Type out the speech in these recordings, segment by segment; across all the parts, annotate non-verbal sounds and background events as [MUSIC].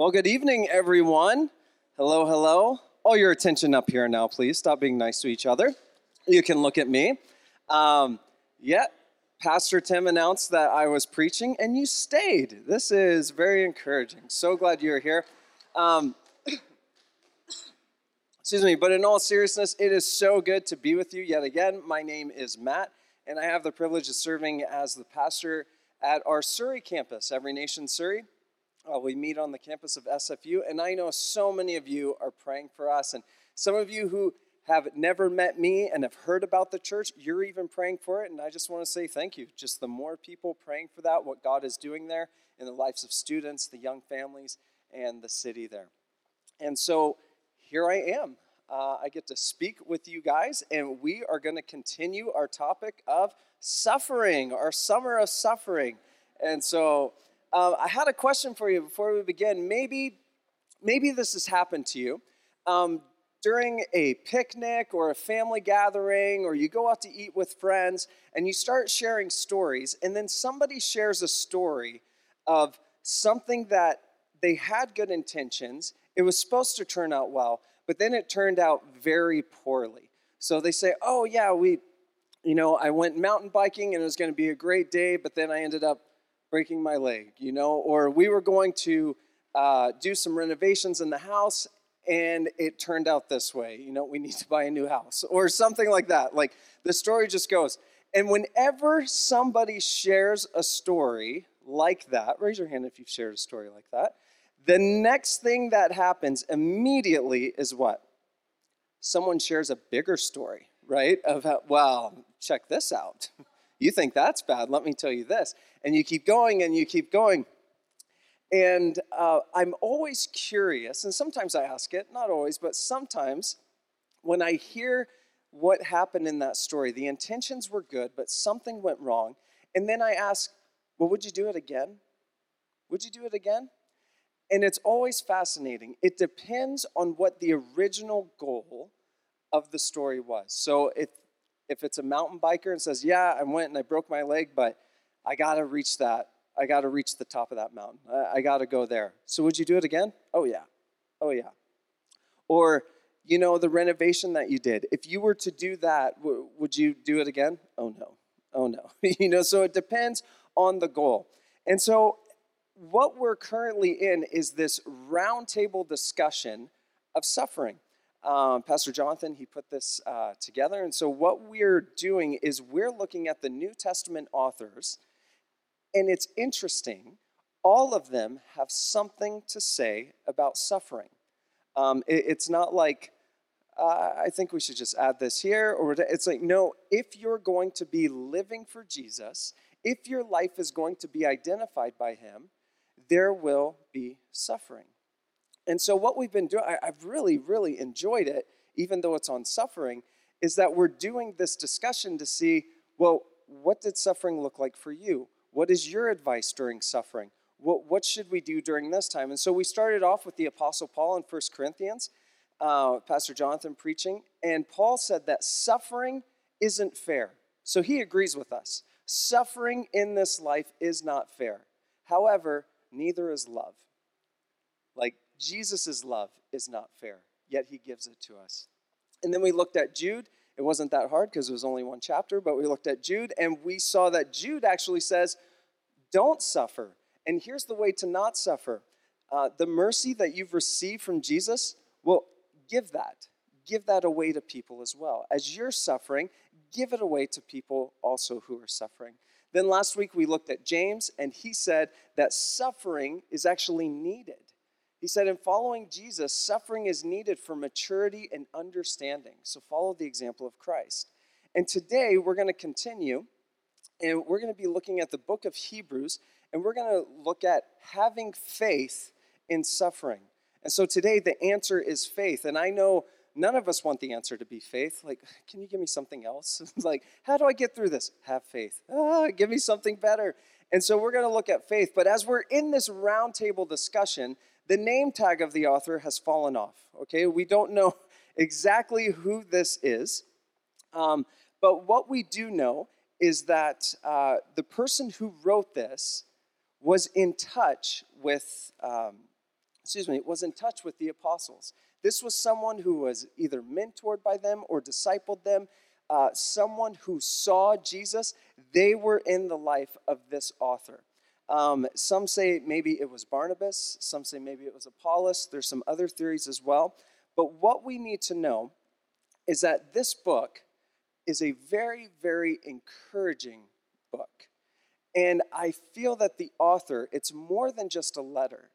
Well, good evening, everyone. Hello, hello. All your attention up here now, please. Stop being nice to each other. You can look at me. Um, yeah, Pastor Tim announced that I was preaching, and you stayed. This is very encouraging. So glad you're here. Um, [COUGHS] excuse me, but in all seriousness, it is so good to be with you yet again. My name is Matt, and I have the privilege of serving as the pastor at our Surrey campus, Every Nation Surrey. Uh, we meet on the campus of SFU, and I know so many of you are praying for us. And some of you who have never met me and have heard about the church, you're even praying for it. And I just want to say thank you. Just the more people praying for that, what God is doing there in the lives of students, the young families, and the city there. And so here I am. Uh, I get to speak with you guys, and we are going to continue our topic of suffering, our summer of suffering. And so uh, I had a question for you before we begin. Maybe, maybe this has happened to you. Um, during a picnic or a family gathering, or you go out to eat with friends and you start sharing stories, and then somebody shares a story of something that they had good intentions, it was supposed to turn out well, but then it turned out very poorly. So they say, Oh, yeah, we, you know, I went mountain biking and it was going to be a great day, but then I ended up breaking my leg, you know, or we were going to uh, do some renovations in the house and it turned out this way, you know, we need to buy a new house, or something like that. Like the story just goes. And whenever somebody shares a story like that, raise your hand if you've shared a story like that. The next thing that happens immediately is what? Someone shares a bigger story, right? Of how, well, check this out. [LAUGHS] You think that's bad. Let me tell you this. And you keep going and you keep going. And uh, I'm always curious, and sometimes I ask it, not always, but sometimes when I hear what happened in that story, the intentions were good, but something went wrong. And then I ask, well, would you do it again? Would you do it again? And it's always fascinating. It depends on what the original goal of the story was. So if, if it's a mountain biker and says, yeah, I went and I broke my leg, but I got to reach that I got to reach the top of that mountain. I, I got to go there. So would you do it again? Oh, yeah. Oh, yeah. Or, you know, the renovation that you did, if you were to do that, w- would you do it again? Oh, no. Oh, no. [LAUGHS] you know, so it depends on the goal. And so what we're currently in is this roundtable discussion of suffering. Um, Pastor Jonathan, he put this uh, together. And so, what we're doing is we're looking at the New Testament authors and it's interesting, all of them have something to say about suffering. Um, it, it's not like, uh, I think we should just add this here, or it's like, no, if you're going to be living for Jesus, if your life is going to be identified by Him, there will be suffering. And so, what we've been doing, I, I've really, really enjoyed it, even though it's on suffering, is that we're doing this discussion to see, well, what did suffering look like for you? What is your advice during suffering? What, what should we do during this time? And so we started off with the Apostle Paul in 1 Corinthians, uh, Pastor Jonathan preaching, and Paul said that suffering isn't fair. So he agrees with us. Suffering in this life is not fair. However, neither is love. Like Jesus' love is not fair, yet he gives it to us. And then we looked at Jude it wasn't that hard because it was only one chapter, but we looked at Jude and we saw that Jude actually says, Don't suffer. And here's the way to not suffer uh, the mercy that you've received from Jesus, well, give that. Give that away to people as well. As you're suffering, give it away to people also who are suffering. Then last week we looked at James, and he said that suffering is actually needed. He said, in following Jesus, suffering is needed for maturity and understanding. So follow the example of Christ. And today we're going to continue, and we're going to be looking at the book of Hebrews, and we're going to look at having faith in suffering. And so today the answer is faith. And I know none of us want the answer to be faith. Like, can you give me something else? [LAUGHS] like, how do I get through this? Have faith. Ah, give me something better. And so we're going to look at faith. But as we're in this roundtable discussion, the name tag of the author has fallen off. Okay, we don't know [LAUGHS] exactly who this is, um, but what we do know is that uh, the person who wrote this was in touch with um, excuse me, was in touch with the apostles. This was someone who was either mentored by them or discipled them, uh, someone who saw Jesus. They were in the life of this author. Um, some say maybe it was Barnabas, some say maybe it was Apollos. There's some other theories as well. But what we need to know is that this book is a very, very encouraging book. And I feel that the author, it's more than just a letter.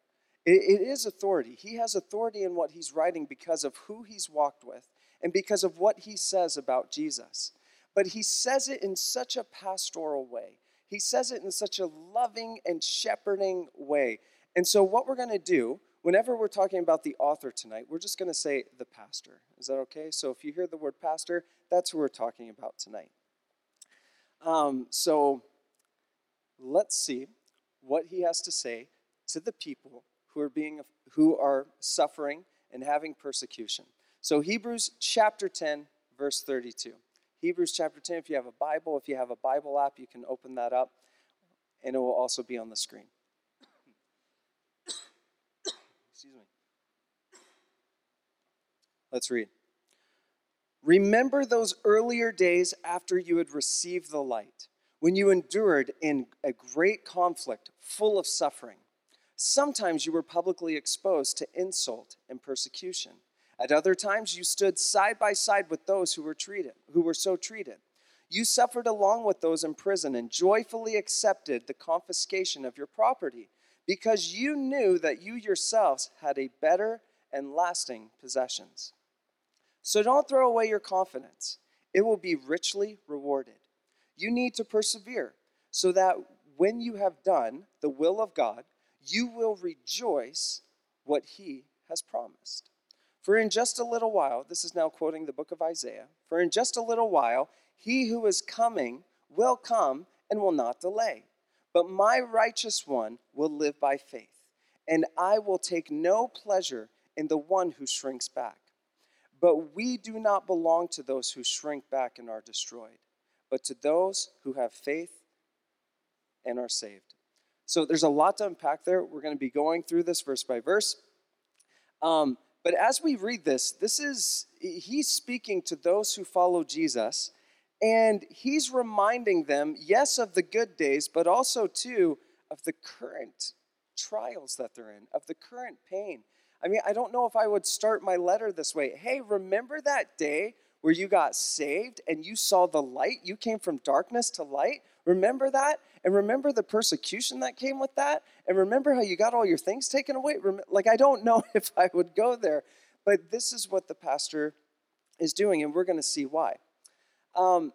It, it is authority. He has authority in what he's writing because of who he's walked with and because of what he says about Jesus. But he says it in such a pastoral way. He says it in such a loving and shepherding way. And so, what we're going to do, whenever we're talking about the author tonight, we're just going to say the pastor. Is that okay? So, if you hear the word pastor, that's who we're talking about tonight. Um, so, let's see what he has to say to the people who are being who are suffering and having persecution. So Hebrews chapter 10 verse 32. Hebrews chapter 10 if you have a Bible, if you have a Bible app, you can open that up and it will also be on the screen. [COUGHS] Excuse me. Let's read. Remember those earlier days after you had received the light, when you endured in a great conflict full of suffering Sometimes you were publicly exposed to insult and persecution. At other times you stood side by side with those who were treated, who were so treated. You suffered along with those in prison and joyfully accepted the confiscation of your property because you knew that you yourselves had a better and lasting possessions. So don't throw away your confidence. It will be richly rewarded. You need to persevere so that when you have done the will of God, you will rejoice what he has promised. For in just a little while, this is now quoting the book of Isaiah, for in just a little while, he who is coming will come and will not delay. But my righteous one will live by faith, and I will take no pleasure in the one who shrinks back. But we do not belong to those who shrink back and are destroyed, but to those who have faith and are saved. So there's a lot to unpack there. We're going to be going through this verse by verse. Um, but as we read this, this is, he's speaking to those who follow Jesus, and he's reminding them, yes, of the good days, but also, too, of the current trials that they're in, of the current pain. I mean, I don't know if I would start my letter this way. Hey, remember that day where you got saved and you saw the light? You came from darkness to light? Remember that? And remember the persecution that came with that? And remember how you got all your things taken away? Like, I don't [LAUGHS] know if I would go there, but this is what the pastor is doing, and we're going to see why. Um,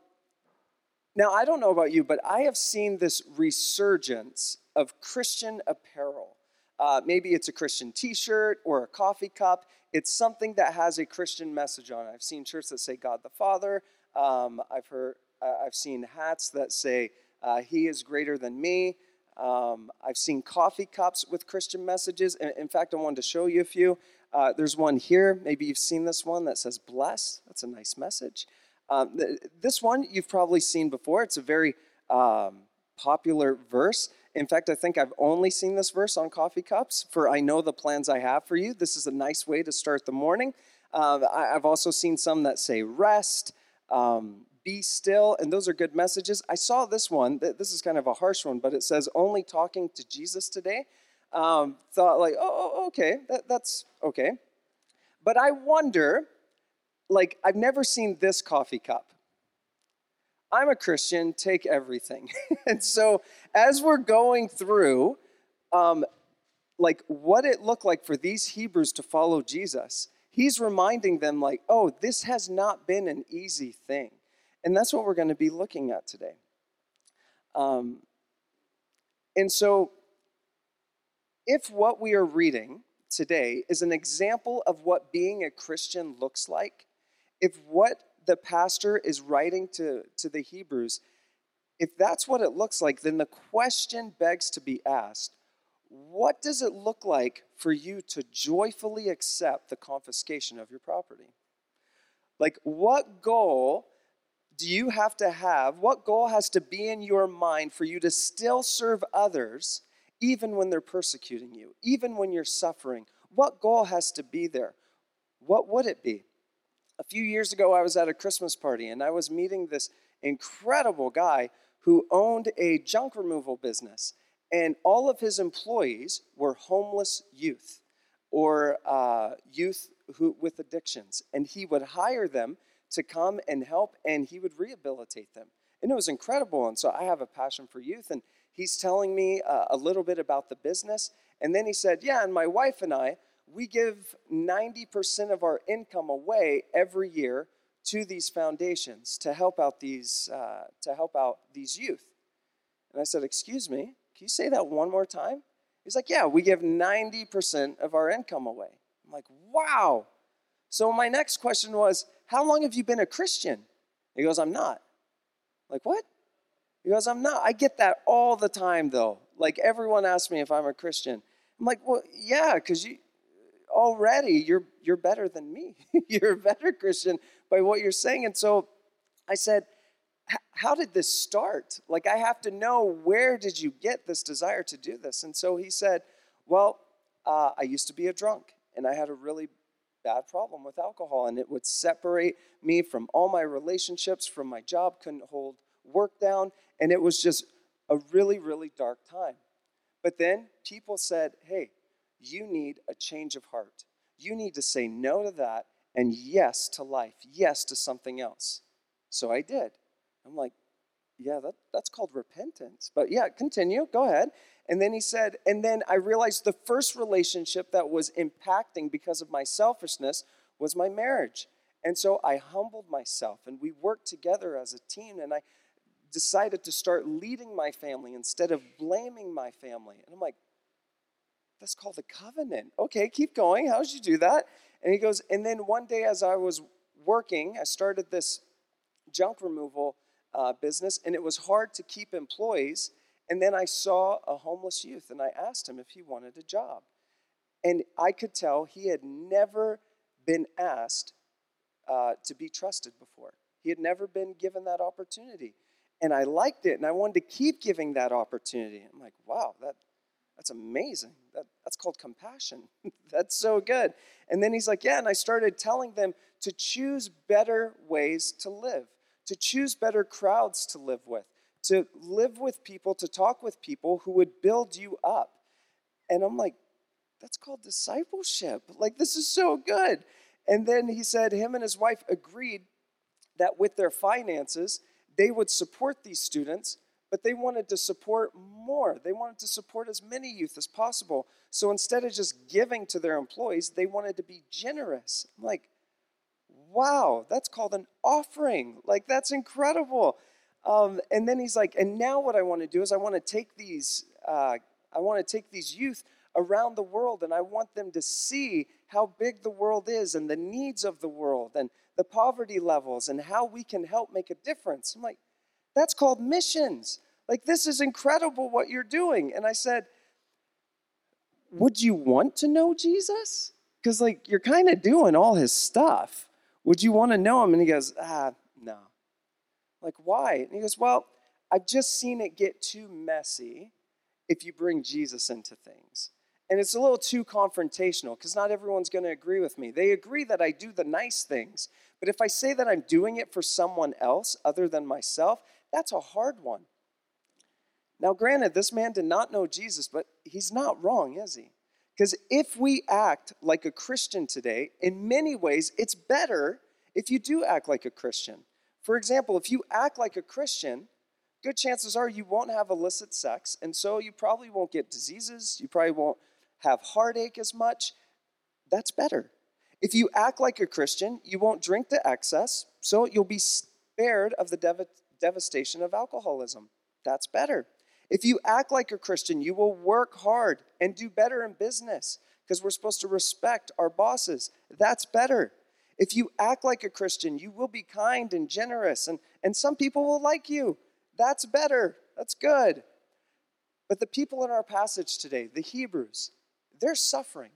now, I don't know about you, but I have seen this resurgence of Christian apparel. Uh, maybe it's a Christian t shirt or a coffee cup. It's something that has a Christian message on it. I've seen shirts that say God the Father. Um, I've heard, I've seen hats that say, uh, He is greater than me. Um, I've seen coffee cups with Christian messages. In fact, I wanted to show you a few. Uh, there's one here. Maybe you've seen this one that says bless. That's a nice message. Um, th- this one you've probably seen before. It's a very um, popular verse. In fact, I think I've only seen this verse on coffee cups for I know the plans I have for you. This is a nice way to start the morning. Uh, I, have also seen some that say rest. Um, be still, and those are good messages. I saw this one, this is kind of a harsh one, but it says only talking to Jesus today. Um, thought like, oh, oh, okay, that, that's okay. But I wonder, like, I've never seen this coffee cup. I'm a Christian, take everything. [LAUGHS] and so as we're going through, um, like, what it looked like for these Hebrews to follow Jesus, he's reminding them, like, oh, this has not been an easy thing. And that's what we're going to be looking at today. Um, and so, if what we are reading today is an example of what being a Christian looks like, if what the pastor is writing to, to the Hebrews, if that's what it looks like, then the question begs to be asked what does it look like for you to joyfully accept the confiscation of your property? Like, what goal do you have to have? What goal has to be in your mind for you to still serve others even when they're persecuting you, even when you're suffering, What goal has to be there? What would it be? A few years ago, I was at a Christmas party and I was meeting this incredible guy who owned a junk removal business. And all of his employees were homeless youth or uh, youth who, with addictions. And he would hire them to come and help and he would rehabilitate them. And it was incredible. And so I have a passion for youth. And he's telling me uh, a little bit about the business. And then he said, Yeah, and my wife and I, we give 90% of our income away every year to these foundations to help out these uh, to help out these youth and i said excuse me can you say that one more time he's like yeah we give 90% of our income away i'm like wow so my next question was how long have you been a christian he goes i'm not like what he goes i'm not i get that all the time though like everyone asks me if i'm a christian i'm like well yeah because you already you're you're better than me. [LAUGHS] you're a better Christian by what you're saying. And so I said, how did this start? Like I have to know where did you get this desire to do this? And so he said, well, uh, I used to be a drunk and I had a really bad problem with alcohol and it would separate me from all my relationships, from my job, couldn't hold work down, and it was just a really, really dark time. But then people said, hey, you need a change of heart. You need to say no to that and yes to life, yes to something else. So I did. I'm like, yeah, that, that's called repentance. But yeah, continue, go ahead. And then he said, and then I realized the first relationship that was impacting because of my selfishness was my marriage. And so I humbled myself and we worked together as a team and I decided to start leading my family instead of blaming my family. And I'm like, that's called a covenant. Okay, keep going. How did you do that? And he goes, and then one day as I was working, I started this junk removal uh, business, and it was hard to keep employees. And then I saw a homeless youth, and I asked him if he wanted a job. And I could tell he had never been asked uh, to be trusted before. He had never been given that opportunity. And I liked it, and I wanted to keep giving that opportunity. I'm like, wow, that, that's amazing. That, that's called compassion. [LAUGHS] that's so good. And then he's like, Yeah, and I started telling them to choose better ways to live, to choose better crowds to live with, to live with people, to talk with people who would build you up. And I'm like, That's called discipleship. Like, this is so good. And then he said, him and his wife agreed that with their finances, they would support these students but they wanted to support more. They wanted to support as many youth as possible. So instead of just giving to their employees, they wanted to be generous. I'm like, wow, that's called an offering. Like, that's incredible. Um, and then he's like, and now what I want to do is I want to take these, uh, I want to take these youth around the world and I want them to see how big the world is and the needs of the world and the poverty levels and how we can help make a difference. I'm like, that's called missions. Like, this is incredible what you're doing. And I said, Would you want to know Jesus? Because, like, you're kind of doing all his stuff. Would you want to know him? And he goes, Ah. Like, why? And he goes, Well, I've just seen it get too messy if you bring Jesus into things. And it's a little too confrontational because not everyone's going to agree with me. They agree that I do the nice things, but if I say that I'm doing it for someone else other than myself, that's a hard one. Now, granted, this man did not know Jesus, but he's not wrong, is he? Because if we act like a Christian today, in many ways, it's better if you do act like a Christian. For example, if you act like a Christian, good chances are you won't have illicit sex, and so you probably won't get diseases, you probably won't have heartache as much. That's better. If you act like a Christian, you won't drink to excess, so you'll be spared of the dev- devastation of alcoholism. That's better. If you act like a Christian, you will work hard and do better in business because we're supposed to respect our bosses. That's better. If you act like a Christian, you will be kind and generous, and, and some people will like you. That's better. That's good. But the people in our passage today, the Hebrews, they're suffering.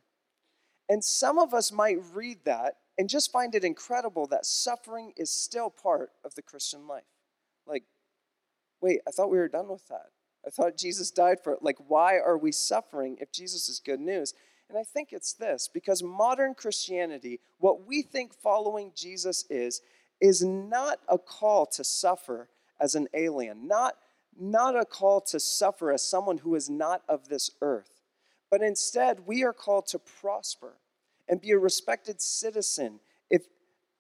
And some of us might read that and just find it incredible that suffering is still part of the Christian life. Like, wait, I thought we were done with that. I thought Jesus died for it. Like, why are we suffering if Jesus is good news? And I think it's this because modern Christianity, what we think following Jesus is, is not a call to suffer as an alien, not, not a call to suffer as someone who is not of this earth, but instead we are called to prosper and be a respected citizen if,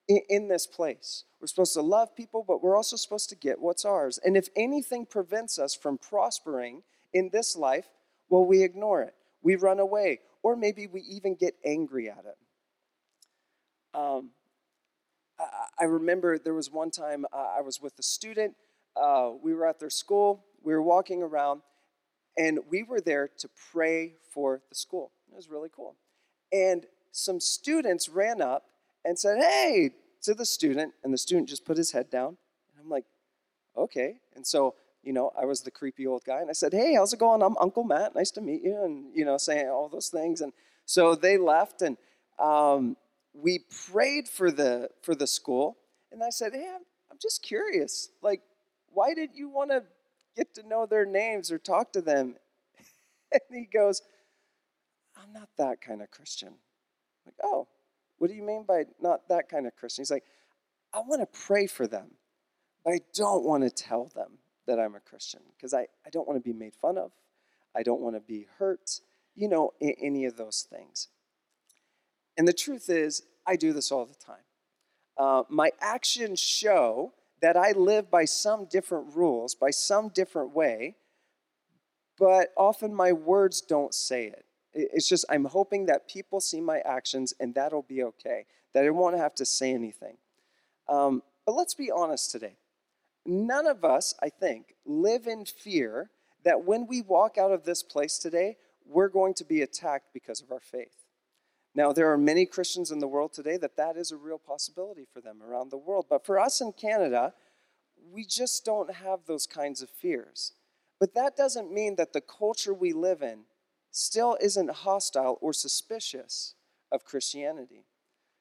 in this place. We're supposed to love people, but we're also supposed to get what's ours. And if anything prevents us from prospering in this life, well, we ignore it. We run away, or maybe we even get angry at it. Um, I remember there was one time uh, I was with a student. Uh, we were at their school. We were walking around, and we were there to pray for the school. It was really cool. And some students ran up and said, Hey, to the student. And the student just put his head down. And I'm like, Okay. And so, you know, I was the creepy old guy. And I said, Hey, how's it going? I'm Uncle Matt. Nice to meet you. And, you know, saying all those things. And so they left. And, um, we prayed for the for the school and i said hey i'm, I'm just curious like why did you want to get to know their names or talk to them [LAUGHS] and he goes i'm not that kind of christian I'm like oh what do you mean by not that kind of christian he's like i want to pray for them but i don't want to tell them that i'm a christian because I, I don't want to be made fun of i don't want to be hurt you know any of those things and the truth is, I do this all the time. Uh, my actions show that I live by some different rules, by some different way, but often my words don't say it. It's just I'm hoping that people see my actions and that'll be okay, that I won't have to say anything. Um, but let's be honest today. None of us, I think, live in fear that when we walk out of this place today, we're going to be attacked because of our faith. Now, there are many Christians in the world today that that is a real possibility for them around the world. But for us in Canada, we just don't have those kinds of fears. But that doesn't mean that the culture we live in still isn't hostile or suspicious of Christianity.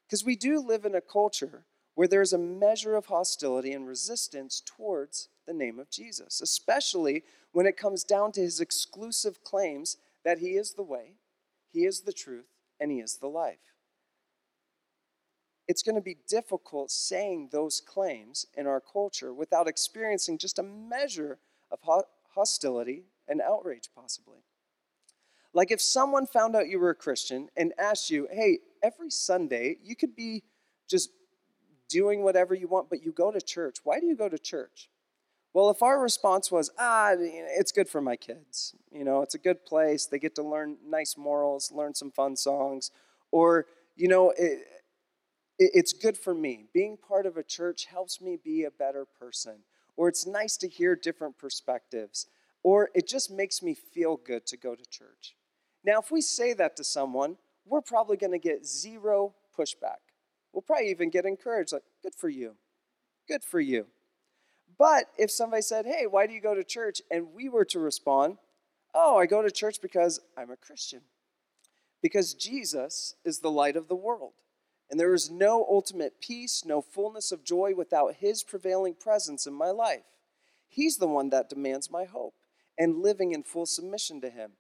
Because we do live in a culture where there's a measure of hostility and resistance towards the name of Jesus, especially when it comes down to his exclusive claims that he is the way, he is the truth, and He is the life. It's going to be difficult saying those claims in our culture without experiencing just a measure of hostility and outrage, possibly. Like if someone found out you were a Christian and asked you, hey, every Sunday you could be just doing whatever you want, but you go to church. Why do you go to church? Well, if our response was, ah, it's good for my kids, you know, it's a good place, they get to learn nice morals, learn some fun songs, or, you know, it, it's good for me. Being part of a church helps me be a better person, or it's nice to hear different perspectives, or it just makes me feel good to go to church. Now, if we say that to someone, we're probably going to get zero pushback. We'll probably even get encouraged, like, good for you. Good for you. But if somebody said, Hey, why do you go to church? And we were to respond, Oh, I go to church because I'm a Christian. Because Jesus is the light of the world. And there is no ultimate peace, no fullness of joy without his prevailing presence in my life. He's the one that demands my hope and living in full submission to him,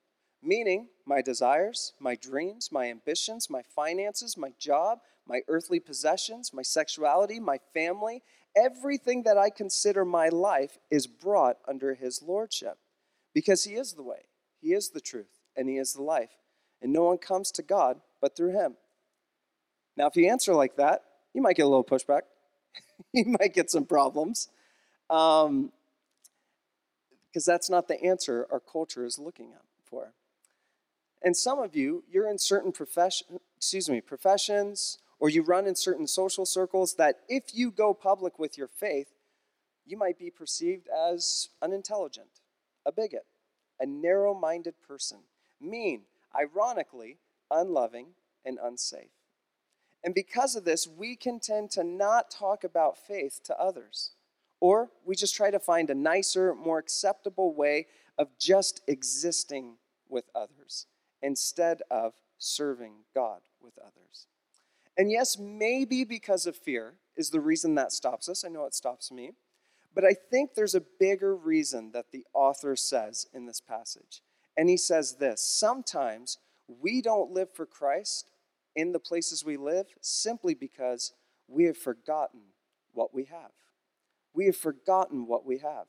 meaning my desires, my dreams, my ambitions, my finances, my job, my earthly possessions, my sexuality, my family, everything that I consider my life is brought under his lordship because he is the way, he is the truth, and he is the life. And no one comes to God but through him. Now, if you answer like that, you might get a little pushback. [LAUGHS] you might get some problems. Um, because that's not the answer our culture is looking for. And some of you, you're in certain profession, excuse me, professions or you run in certain social circles that if you go public with your faith, you might be perceived as unintelligent, a bigot, a narrow minded person, mean, ironically, unloving, and unsafe. And because of this, we can tend to not talk about faith to others. Or we just try to find a nicer, more acceptable way of just existing with others instead of serving God with others. And yes, maybe because of fear is the reason that stops us. I know it stops me. But I think there's a bigger reason that the author says in this passage. And he says this sometimes We don't live for Christ in the places we live simply because we have forgotten what we have. We have forgotten what we have.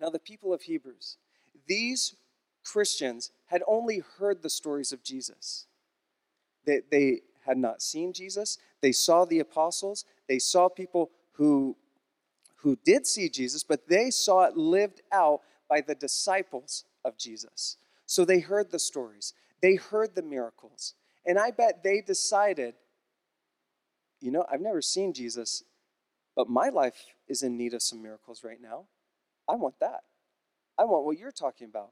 Now, the people of Hebrews, these Christians had only heard the stories of Jesus. They, they had not seen Jesus. They saw the apostles. They saw people who, who did see Jesus, but they saw it lived out by the disciples of Jesus. So they heard the stories, they heard the miracles. And I bet they decided, you know, I've never seen Jesus, but my life is in need of some miracles right now. I want that. I want what you're talking about.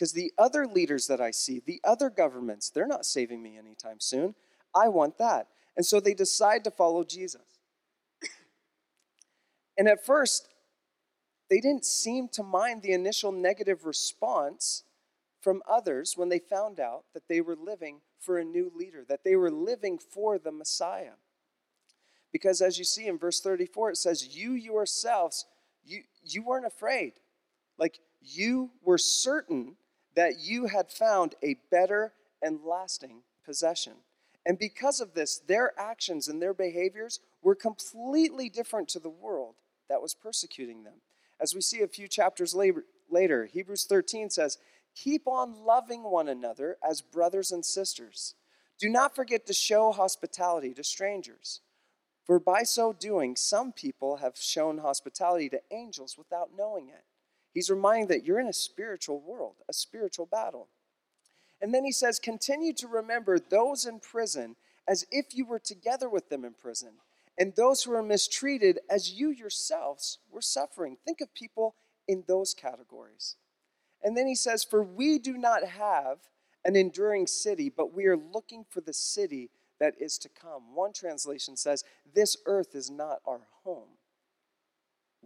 Because the other leaders that I see, the other governments, they're not saving me anytime soon. I want that. And so they decide to follow Jesus. [COUGHS] and at first, they didn't seem to mind the initial negative response from others when they found out that they were living for a new leader, that they were living for the Messiah. Because as you see in verse 34, it says, You yourselves, you, you weren't afraid. Like you were certain that you had found a better and lasting possession. And because of this, their actions and their behaviors were completely different to the world that was persecuting them. As we see a few chapters later, Hebrews 13 says, Keep on loving one another as brothers and sisters. Do not forget to show hospitality to strangers. For by so doing, some people have shown hospitality to angels without knowing it. He's reminding that you're in a spiritual world, a spiritual battle. And then he says, Continue to remember those in prison as if you were together with them in prison, and those who are mistreated as you yourselves were suffering. Think of people in those categories. And then he says, For we do not have an enduring city, but we are looking for the city that is to come. One translation says, This earth is not our home.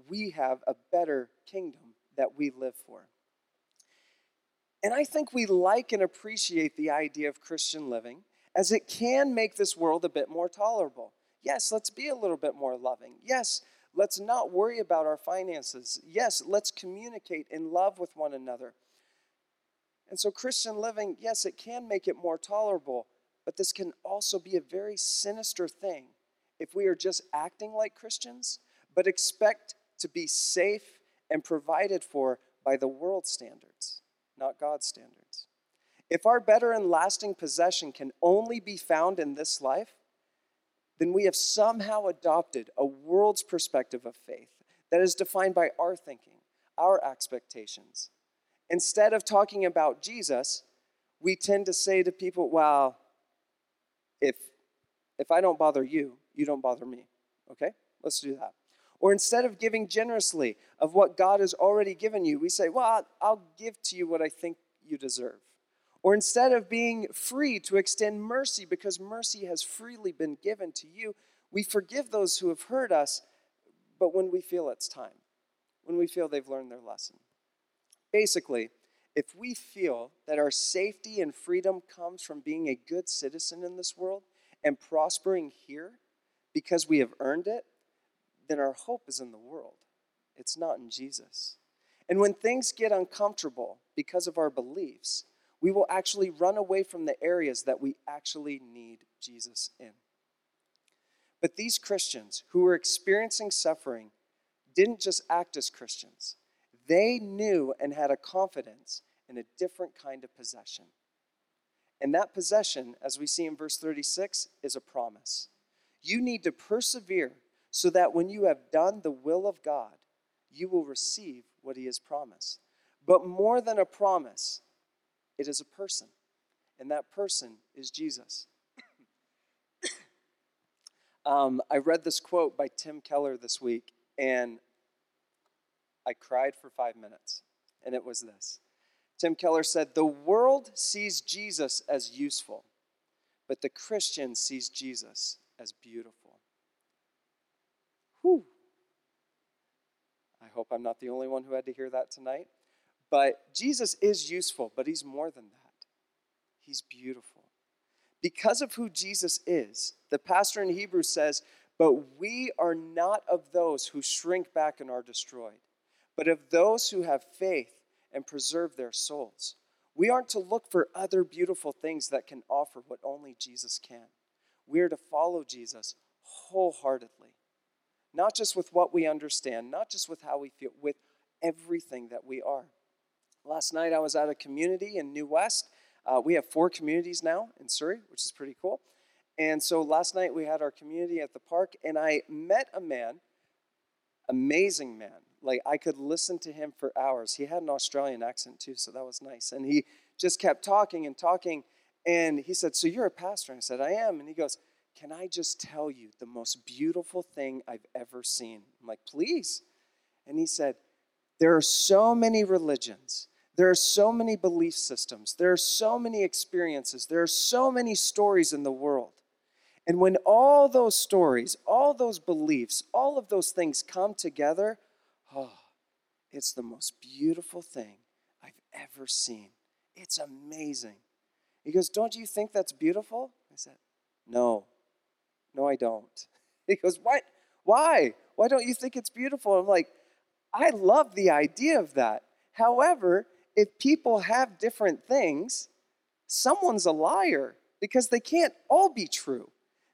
We have a better kingdom that we live for. And I think we like and appreciate the idea of Christian living as it can make this world a bit more tolerable. Yes, let's be a little bit more loving. Yes, let's not worry about our finances. Yes, let's communicate in love with one another. And so, Christian living, yes, it can make it more tolerable, but this can also be a very sinister thing if we are just acting like Christians, but expect to be safe and provided for by the world standards, not God's standards. If our better and lasting possession can only be found in this life, then we have somehow adopted a world's perspective of faith that is defined by our thinking, our expectations. Instead of talking about Jesus, we tend to say to people, well, if, if I don't bother you, you don't bother me. Okay? Let's do that. Or instead of giving generously of what God has already given you, we say, Well, I'll give to you what I think you deserve. Or instead of being free to extend mercy because mercy has freely been given to you, we forgive those who have hurt us, but when we feel it's time, when we feel they've learned their lesson. Basically, if we feel that our safety and freedom comes from being a good citizen in this world and prospering here because we have earned it, then our hope is in the world. It's not in Jesus. And when things get uncomfortable because of our beliefs, we will actually run away from the areas that we actually need Jesus in. But these Christians who were experiencing suffering didn't just act as Christians, they knew and had a confidence in a different kind of possession. And that possession, as we see in verse 36, is a promise. You need to persevere so that when you have done the will of God, you will receive what He has promised. But more than a promise, it is a person, and that person is Jesus. [COUGHS] um, I read this quote by Tim Keller this week, and I cried for five minutes, and it was this. Tim Keller said, The world sees Jesus as useful, but the Christian sees Jesus as beautiful. Whew. I hope I'm not the only one who had to hear that tonight. But Jesus is useful, but he's more than that. He's beautiful. Because of who Jesus is, the pastor in Hebrews says, But we are not of those who shrink back and are destroyed, but of those who have faith and preserve their souls. We aren't to look for other beautiful things that can offer what only Jesus can. We're to follow Jesus wholeheartedly, not just with what we understand, not just with how we feel, with everything that we are. Last night I was at a community in New West. Uh, we have four communities now in Surrey, which is pretty cool. And so last night we had our community at the park, and I met a man, amazing man. Like I could listen to him for hours. He had an Australian accent too, so that was nice. And he just kept talking and talking. And he said, So you're a pastor? And I said, I am. And he goes, Can I just tell you the most beautiful thing I've ever seen? I'm like, Please. And he said, There are so many religions. There are so many belief systems. There are so many experiences. There are so many stories in the world. And when all those stories, all those beliefs, all of those things come together, oh, it's the most beautiful thing I've ever seen. It's amazing. He goes, Don't you think that's beautiful? I said, No, no, I don't. [LAUGHS] He goes, What? Why? Why don't you think it's beautiful? I'm like, I love the idea of that. However, if people have different things, someone's a liar because they can't all be true.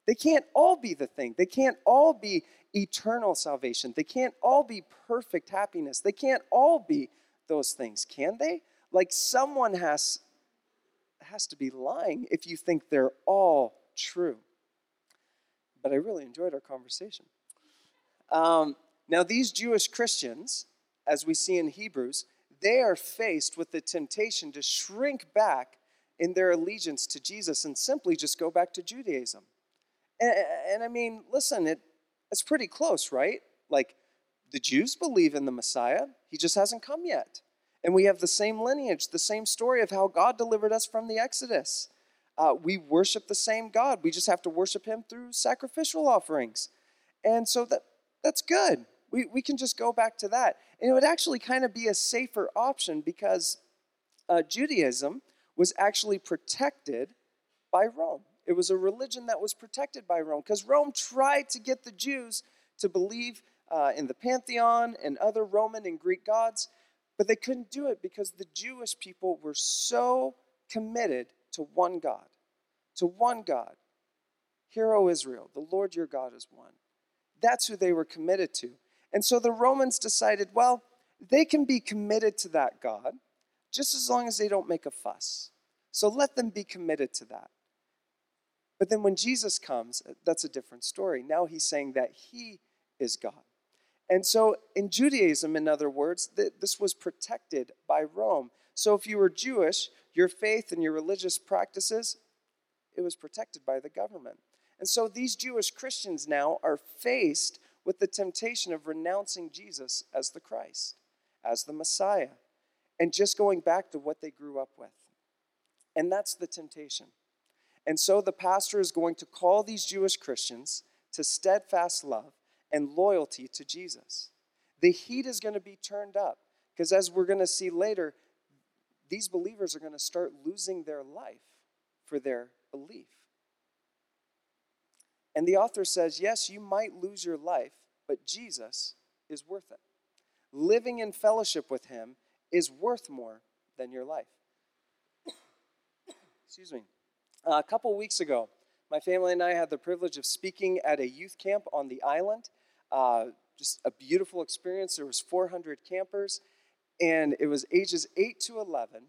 They can't all be the thing. They can't all be eternal salvation. They can't all be perfect happiness. They can't all be those things, can they? Like someone has has to be lying if you think they're all true. But I really enjoyed our conversation. Um, now, these Jewish Christians, as we see in Hebrews, they are faced with the temptation to shrink back in their allegiance to Jesus and simply just go back to Judaism. And, and I mean, listen, it, it's pretty close, right? Like, the Jews believe in the Messiah, he just hasn't come yet. And we have the same lineage, the same story of how God delivered us from the Exodus. Uh, we worship the same God. We just have to worship him through sacrificial offerings. And so that, that's good. We, we can just go back to that. And it would actually kind of be a safer option because uh, Judaism was actually protected by Rome. It was a religion that was protected by Rome because Rome tried to get the Jews to believe uh, in the pantheon and other Roman and Greek gods, but they couldn't do it because the Jewish people were so committed to one God, to one God. Hear, O Israel, the Lord your God is one. That's who they were committed to. And so the Romans decided, well, they can be committed to that God just as long as they don't make a fuss. So let them be committed to that. But then when Jesus comes, uh, that's a different story. Now he's saying that he is God. And so in Judaism, in other words, this was protected by Rome. So if you were Jewish, your faith and your religious practices, it was protected by the government. And so these Jewish Christians now are faced with the temptation of renouncing Jesus as the Christ, as the Messiah, and just going back to what they grew up with. And that's the temptation. And so the pastor is going to call these Jewish Christians to steadfast love and loyalty to Jesus. The heat is going to be turned up because, as we're going to see later, these believers are going to start losing their life for their belief. And the author says, yes, you might lose your life, but Jesus is worth it. Living in fellowship with him is worth more than your life. [COUGHS] Excuse me. Uh, a couple weeks ago, my family and I had the privilege of speaking at a youth camp on the island. Uh, just a beautiful experience. There was 400 campers, and it was ages 8 to 11.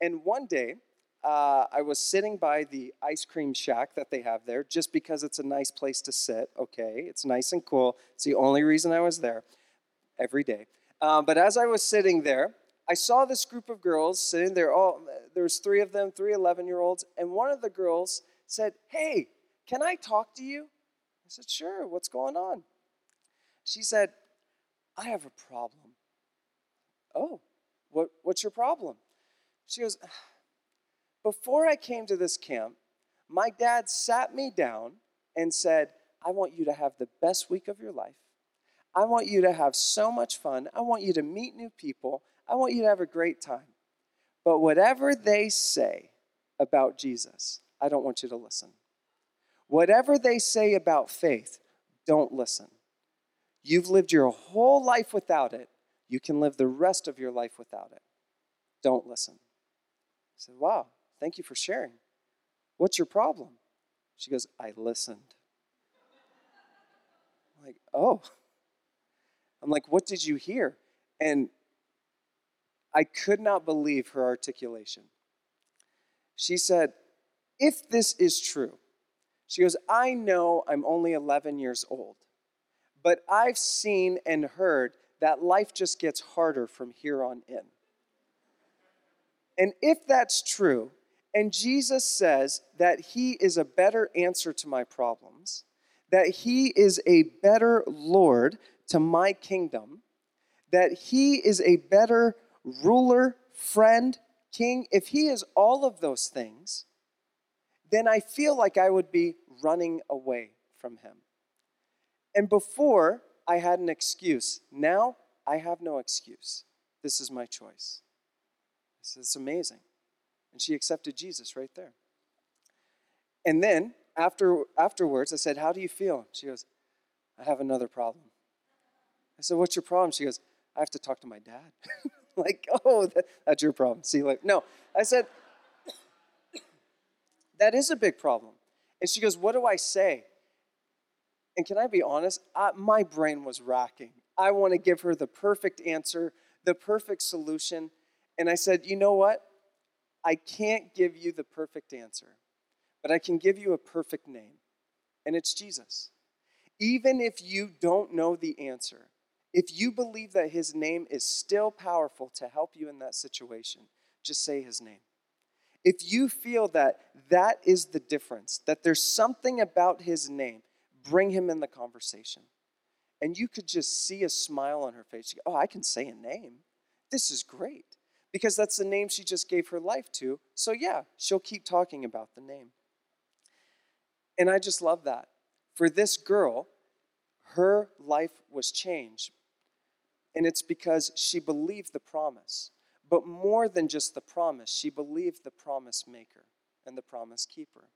And one day, uh, I was sitting by the ice cream shack that they have there just because it's a nice place to sit. Okay, it's nice and cool. It's the only reason I was there every day. Uh, but as I was sitting there, I saw this group of girls sitting there. All there was three of them, three 11 year olds, and one of the girls said, "Hey, can I talk to you?" I said, "Sure. What's going on?" She said, "I have a problem." Oh, what, what's your problem? She goes, [SIGHS] before I came to this camp, my dad sat me down and said, I want you to have the best week of your life. I want you to have so much fun. I want you to meet new people. I want you to have a great time. But whatever they say about Jesus, I don't want you to listen. Whatever they say about faith, don't listen. You've lived your whole life without it. You can live the rest of your life without it. Don't listen. I said, Wow, thank you for sharing. What's your problem? She goes, I listened. I'm like, oh. I'm like, what did you hear? And I could not believe her articulation. She said, if this is true, she goes, I know I'm only 11 years old, but I've seen and heard that life just gets harder from here on in. And if that's true, and Jesus says that he is a better answer to my problems, that he is a better Lord to my kingdom, that he is a better ruler, friend, king, if he is all of those things, then I feel like I would be running away from him. And before, I had an excuse. Now, I have no excuse. This is my choice. This is amazing. And she accepted Jesus right there. And then after, afterwards, I said, How do you feel? She goes, I have another problem. I said, What's your problem? She goes, I have to talk to my dad. [LAUGHS] like, oh, that, that's your problem. See, like, no. I said, [COUGHS] That is a big problem. And she goes, What do I say? And can I be honest? I, my brain was racking. I want to give her the perfect answer, the perfect solution. And I said, You know what? I can't give you the perfect answer, but I can give you a perfect name, and it's Jesus. Even if you don't know the answer, if you believe that his name is still powerful to help you in that situation, just say his name. If you feel that that is the difference, that there's something about his name, bring him in the conversation. And you could just see a smile on her face. Oh, I can say a name. This is great because that's the name she just gave her life to. So, yeah, she'll keep talking about the name. And I just love that. For this girl, her life was changed. And it's because she believed the promise. But more than just the promise, she believed the promise maker and the promise keeper.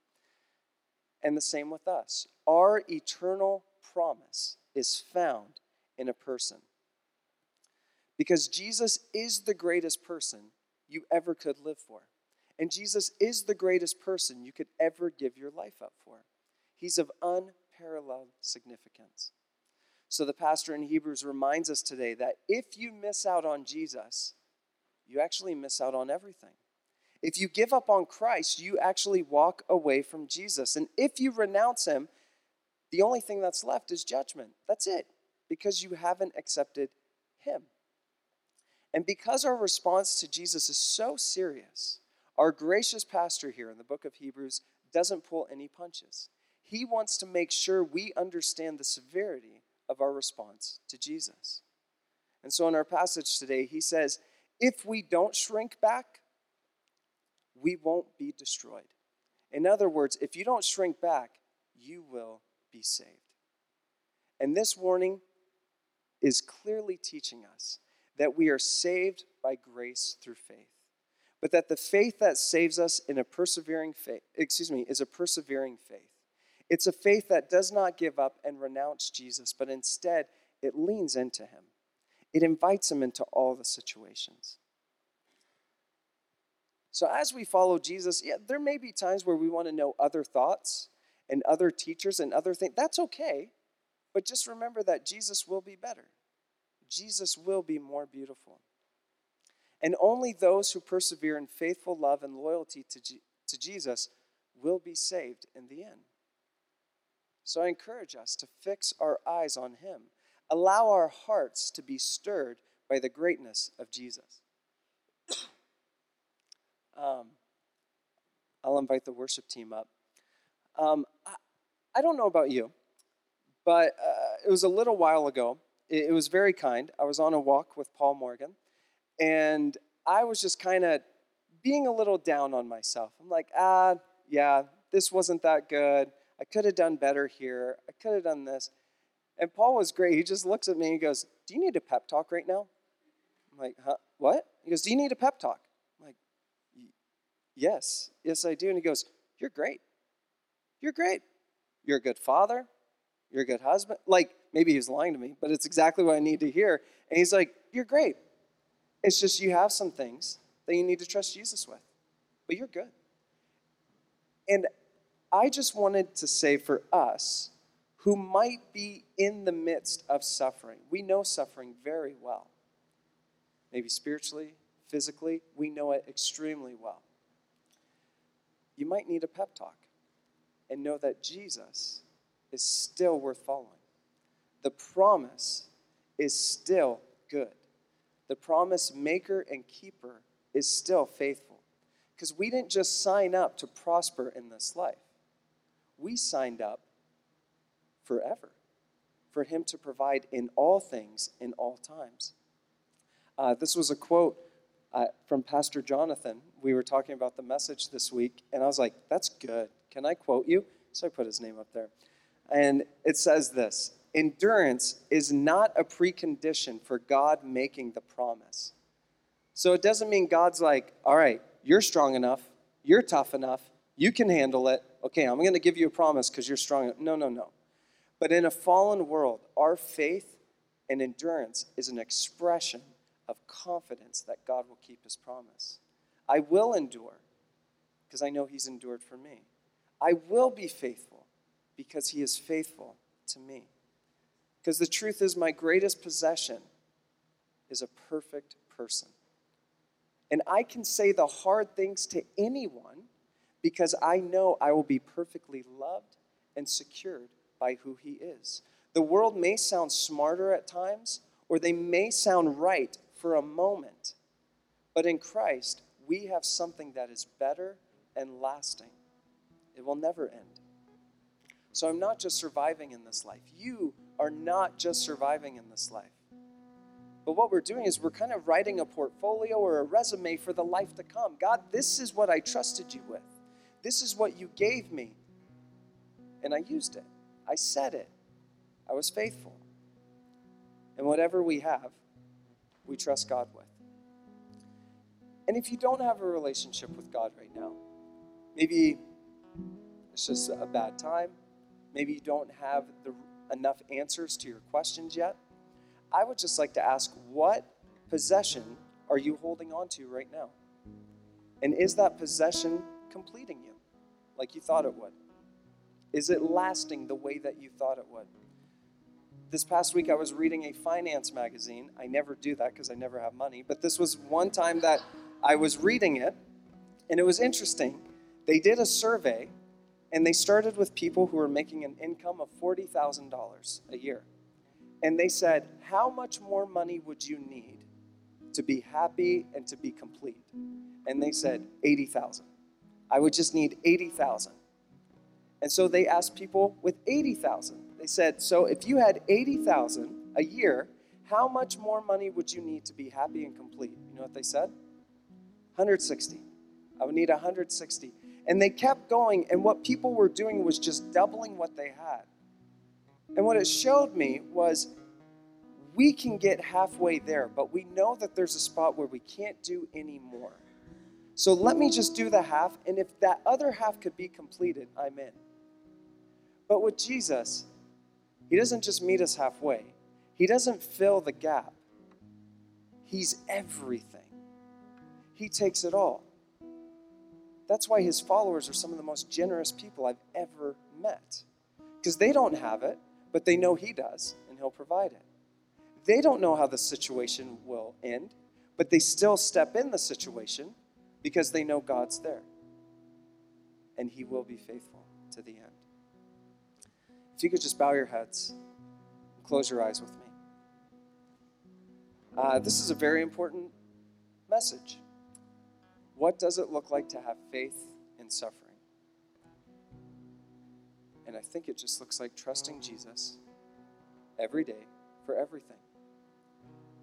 And the same with us. Our eternal promise is found in a person. Because Jesus is the greatest person you ever could live for. And Jesus is the greatest person you could ever give your life up for. He's of unparalleled significance. So the pastor in Hebrews reminds us today that if you miss out on Jesus, you actually miss out on everything. If you give up on Christ, you actually walk away from Jesus. And if you renounce him, the only thing that's left is judgment. That's it, because you haven't accepted him. And because our response to Jesus is so serious, our gracious pastor here in the book of Hebrews doesn't pull any punches. He wants to make sure we understand the severity of our response to Jesus. And so in our passage today, he says, if we don't shrink back, we won't be destroyed. In other words, if you don't shrink back, you will be saved. And this warning is clearly teaching us that we are saved by grace through faith. But that the faith that saves us in a persevering faith, excuse me, is a persevering faith. It's a faith that does not give up and renounce Jesus, but instead it leans into him. It invites him into all the situations. So as we follow Jesus, yeah, there may be times where we want to know other thoughts and other teachers and other things. That's okay. But just remember that Jesus will be better. Jesus will be more beautiful. And only those who persevere in faithful love and loyalty to, G- to Jesus will be saved in the end. So I encourage us to fix our eyes on Him, allow our hearts to be stirred by the greatness of Jesus. Um, I'll invite the worship team up. Um, I, I, don't know about you, but uh, it was a little while ago it, was very kind. I was on a walk with Paul Morgan, and I was just kind of being a little down on myself. I'm like, ah, yeah, this wasn't that good. I could have done better here. I could have done this. And Paul was great. He just looks at me and he goes, Do you need a pep talk right now? I'm like, huh? What? He goes, Do you need a pep talk? Yes, yes, I do. And he goes, You're great. You're great. You're a good father. You're a good husband. Like, maybe he's lying to me, but it's exactly what I need to hear. And he's like, You're great. It's just you have some things that you need to trust Jesus with. but you're good. And I just wanted to say for us who might be in the midst of suffering, we know suffering very well. Maybe spiritually, physically, we know it extremely well. You might need a pep talk and know that Jesus is still worth following. The promise is still good. The promise maker and keeper is still faithful. Because we didn't just sign up to prosper in this life, we signed up forever for Him to provide in all things, in all times. Uh, this was a quote uh, from Pastor Jonathan. We were talking about the message this week, and I was like, that's good. Can I quote you? So I put his name up there. And it says this Endurance is not a precondition for God making the promise. So it doesn't mean God's like, all right, you're strong enough, you're tough enough, you can handle it. Okay, I'm going to give you a promise because you're strong. No, no, no. But in a fallen world, our faith and endurance is an expression of confidence that God will keep his promise. I will endure because I know he's endured for me. I will be faithful because he is faithful to me. Because the truth is, my greatest possession is a perfect person. And I can say the hard things to anyone because I know I will be perfectly loved and secured by who he is. The world may sound smarter at times, or they may sound right for a moment, but in Christ, we have something that is better and lasting. It will never end. So I'm not just surviving in this life. You are not just surviving in this life. But what we're doing is we're kind of writing a portfolio or a resume for the life to come. God, this is what I trusted you with. This is what you gave me. And I used it. I said it. I was faithful. And whatever we have, we trust God with. And if you don't have a relationship with God right now, maybe it's just a bad time, maybe you don't have the, enough answers to your questions yet, I would just like to ask what possession are you holding on to right now? And is that possession completing you like you thought it would? Is it lasting the way that you thought it would? This past week, I was reading a finance magazine. I never do that because I never have money, but this was one time that I was reading it, and it was interesting. They did a survey, and they started with people who were making an income of $40,000 a year. And they said, How much more money would you need to be happy and to be complete? And they said, 80,000. I would just need 80,000. And so they asked people with 80,000. They said, So if you had 80,000 a year, how much more money would you need to be happy and complete? You know what they said? 160. I would need 160. And they kept going, and what people were doing was just doubling what they had. And what it showed me was we can get halfway there, but we know that there's a spot where we can't do any more. So let me just do the half, and if that other half could be completed, I'm in. But with Jesus, He doesn't just meet us halfway, He doesn't fill the gap. He's everything, He takes it all. That's why His followers are some of the most generous people I've ever met. Because they don't have it, but they know He does, and He'll provide it. They don't know how the situation will end, but they still step in the situation because they know God's there. And He will be faithful to the end. If you could just bow your heads, and close your eyes with me. Uh, this is a very important message. What does it look like to have faith in suffering? And I think it just looks like trusting Jesus every day for everything.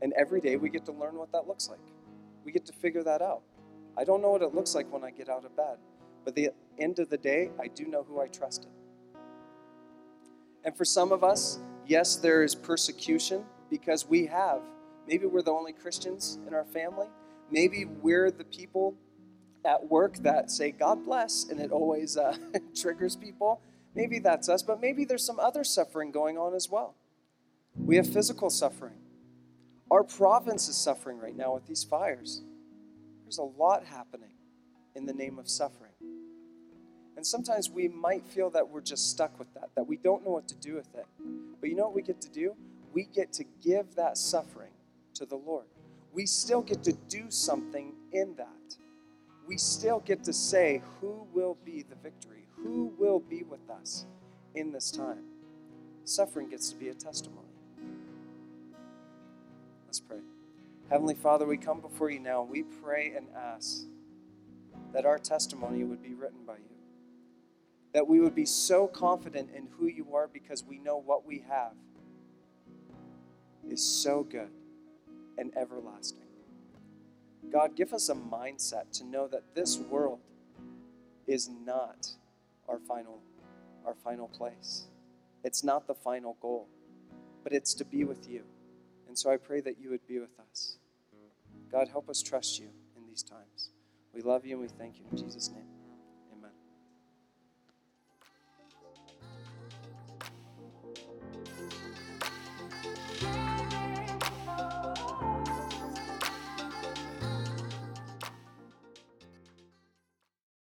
And every day we get to learn what that looks like. We get to figure that out. I don't know what it looks like when I get out of bed, but the end of the day, I do know who I trusted. And for some of us, yes, there is persecution because we have. Maybe we're the only Christians in our family. Maybe we're the people at work that say, God bless, and it always uh, [LAUGHS] triggers people. Maybe that's us, but maybe there's some other suffering going on as well. We have physical suffering. Our province is suffering right now with these fires. There's a lot happening. in the name of suffering. And sometimes we might feel that we're just stuck with that, that we don't know what to do with it. But you know what we get to do? We get to give that suffering to the Lord. We still get to do something in that. We still get to say, Who will be the victory? Who will be with us in this time? Suffering gets to be a testimony. Let's pray. Heavenly Father, we come before you now we pray and ask that our testimony would be written by you. That we would be so confident in who you are because we know what we have is so good and everlasting. God, give us a mindset to know that this world is not our final, our final place. It's not the final goal, but it's to be with you. And so I pray that you would be with us. God, help us trust you in these times. We love you and we thank you in Jesus' name.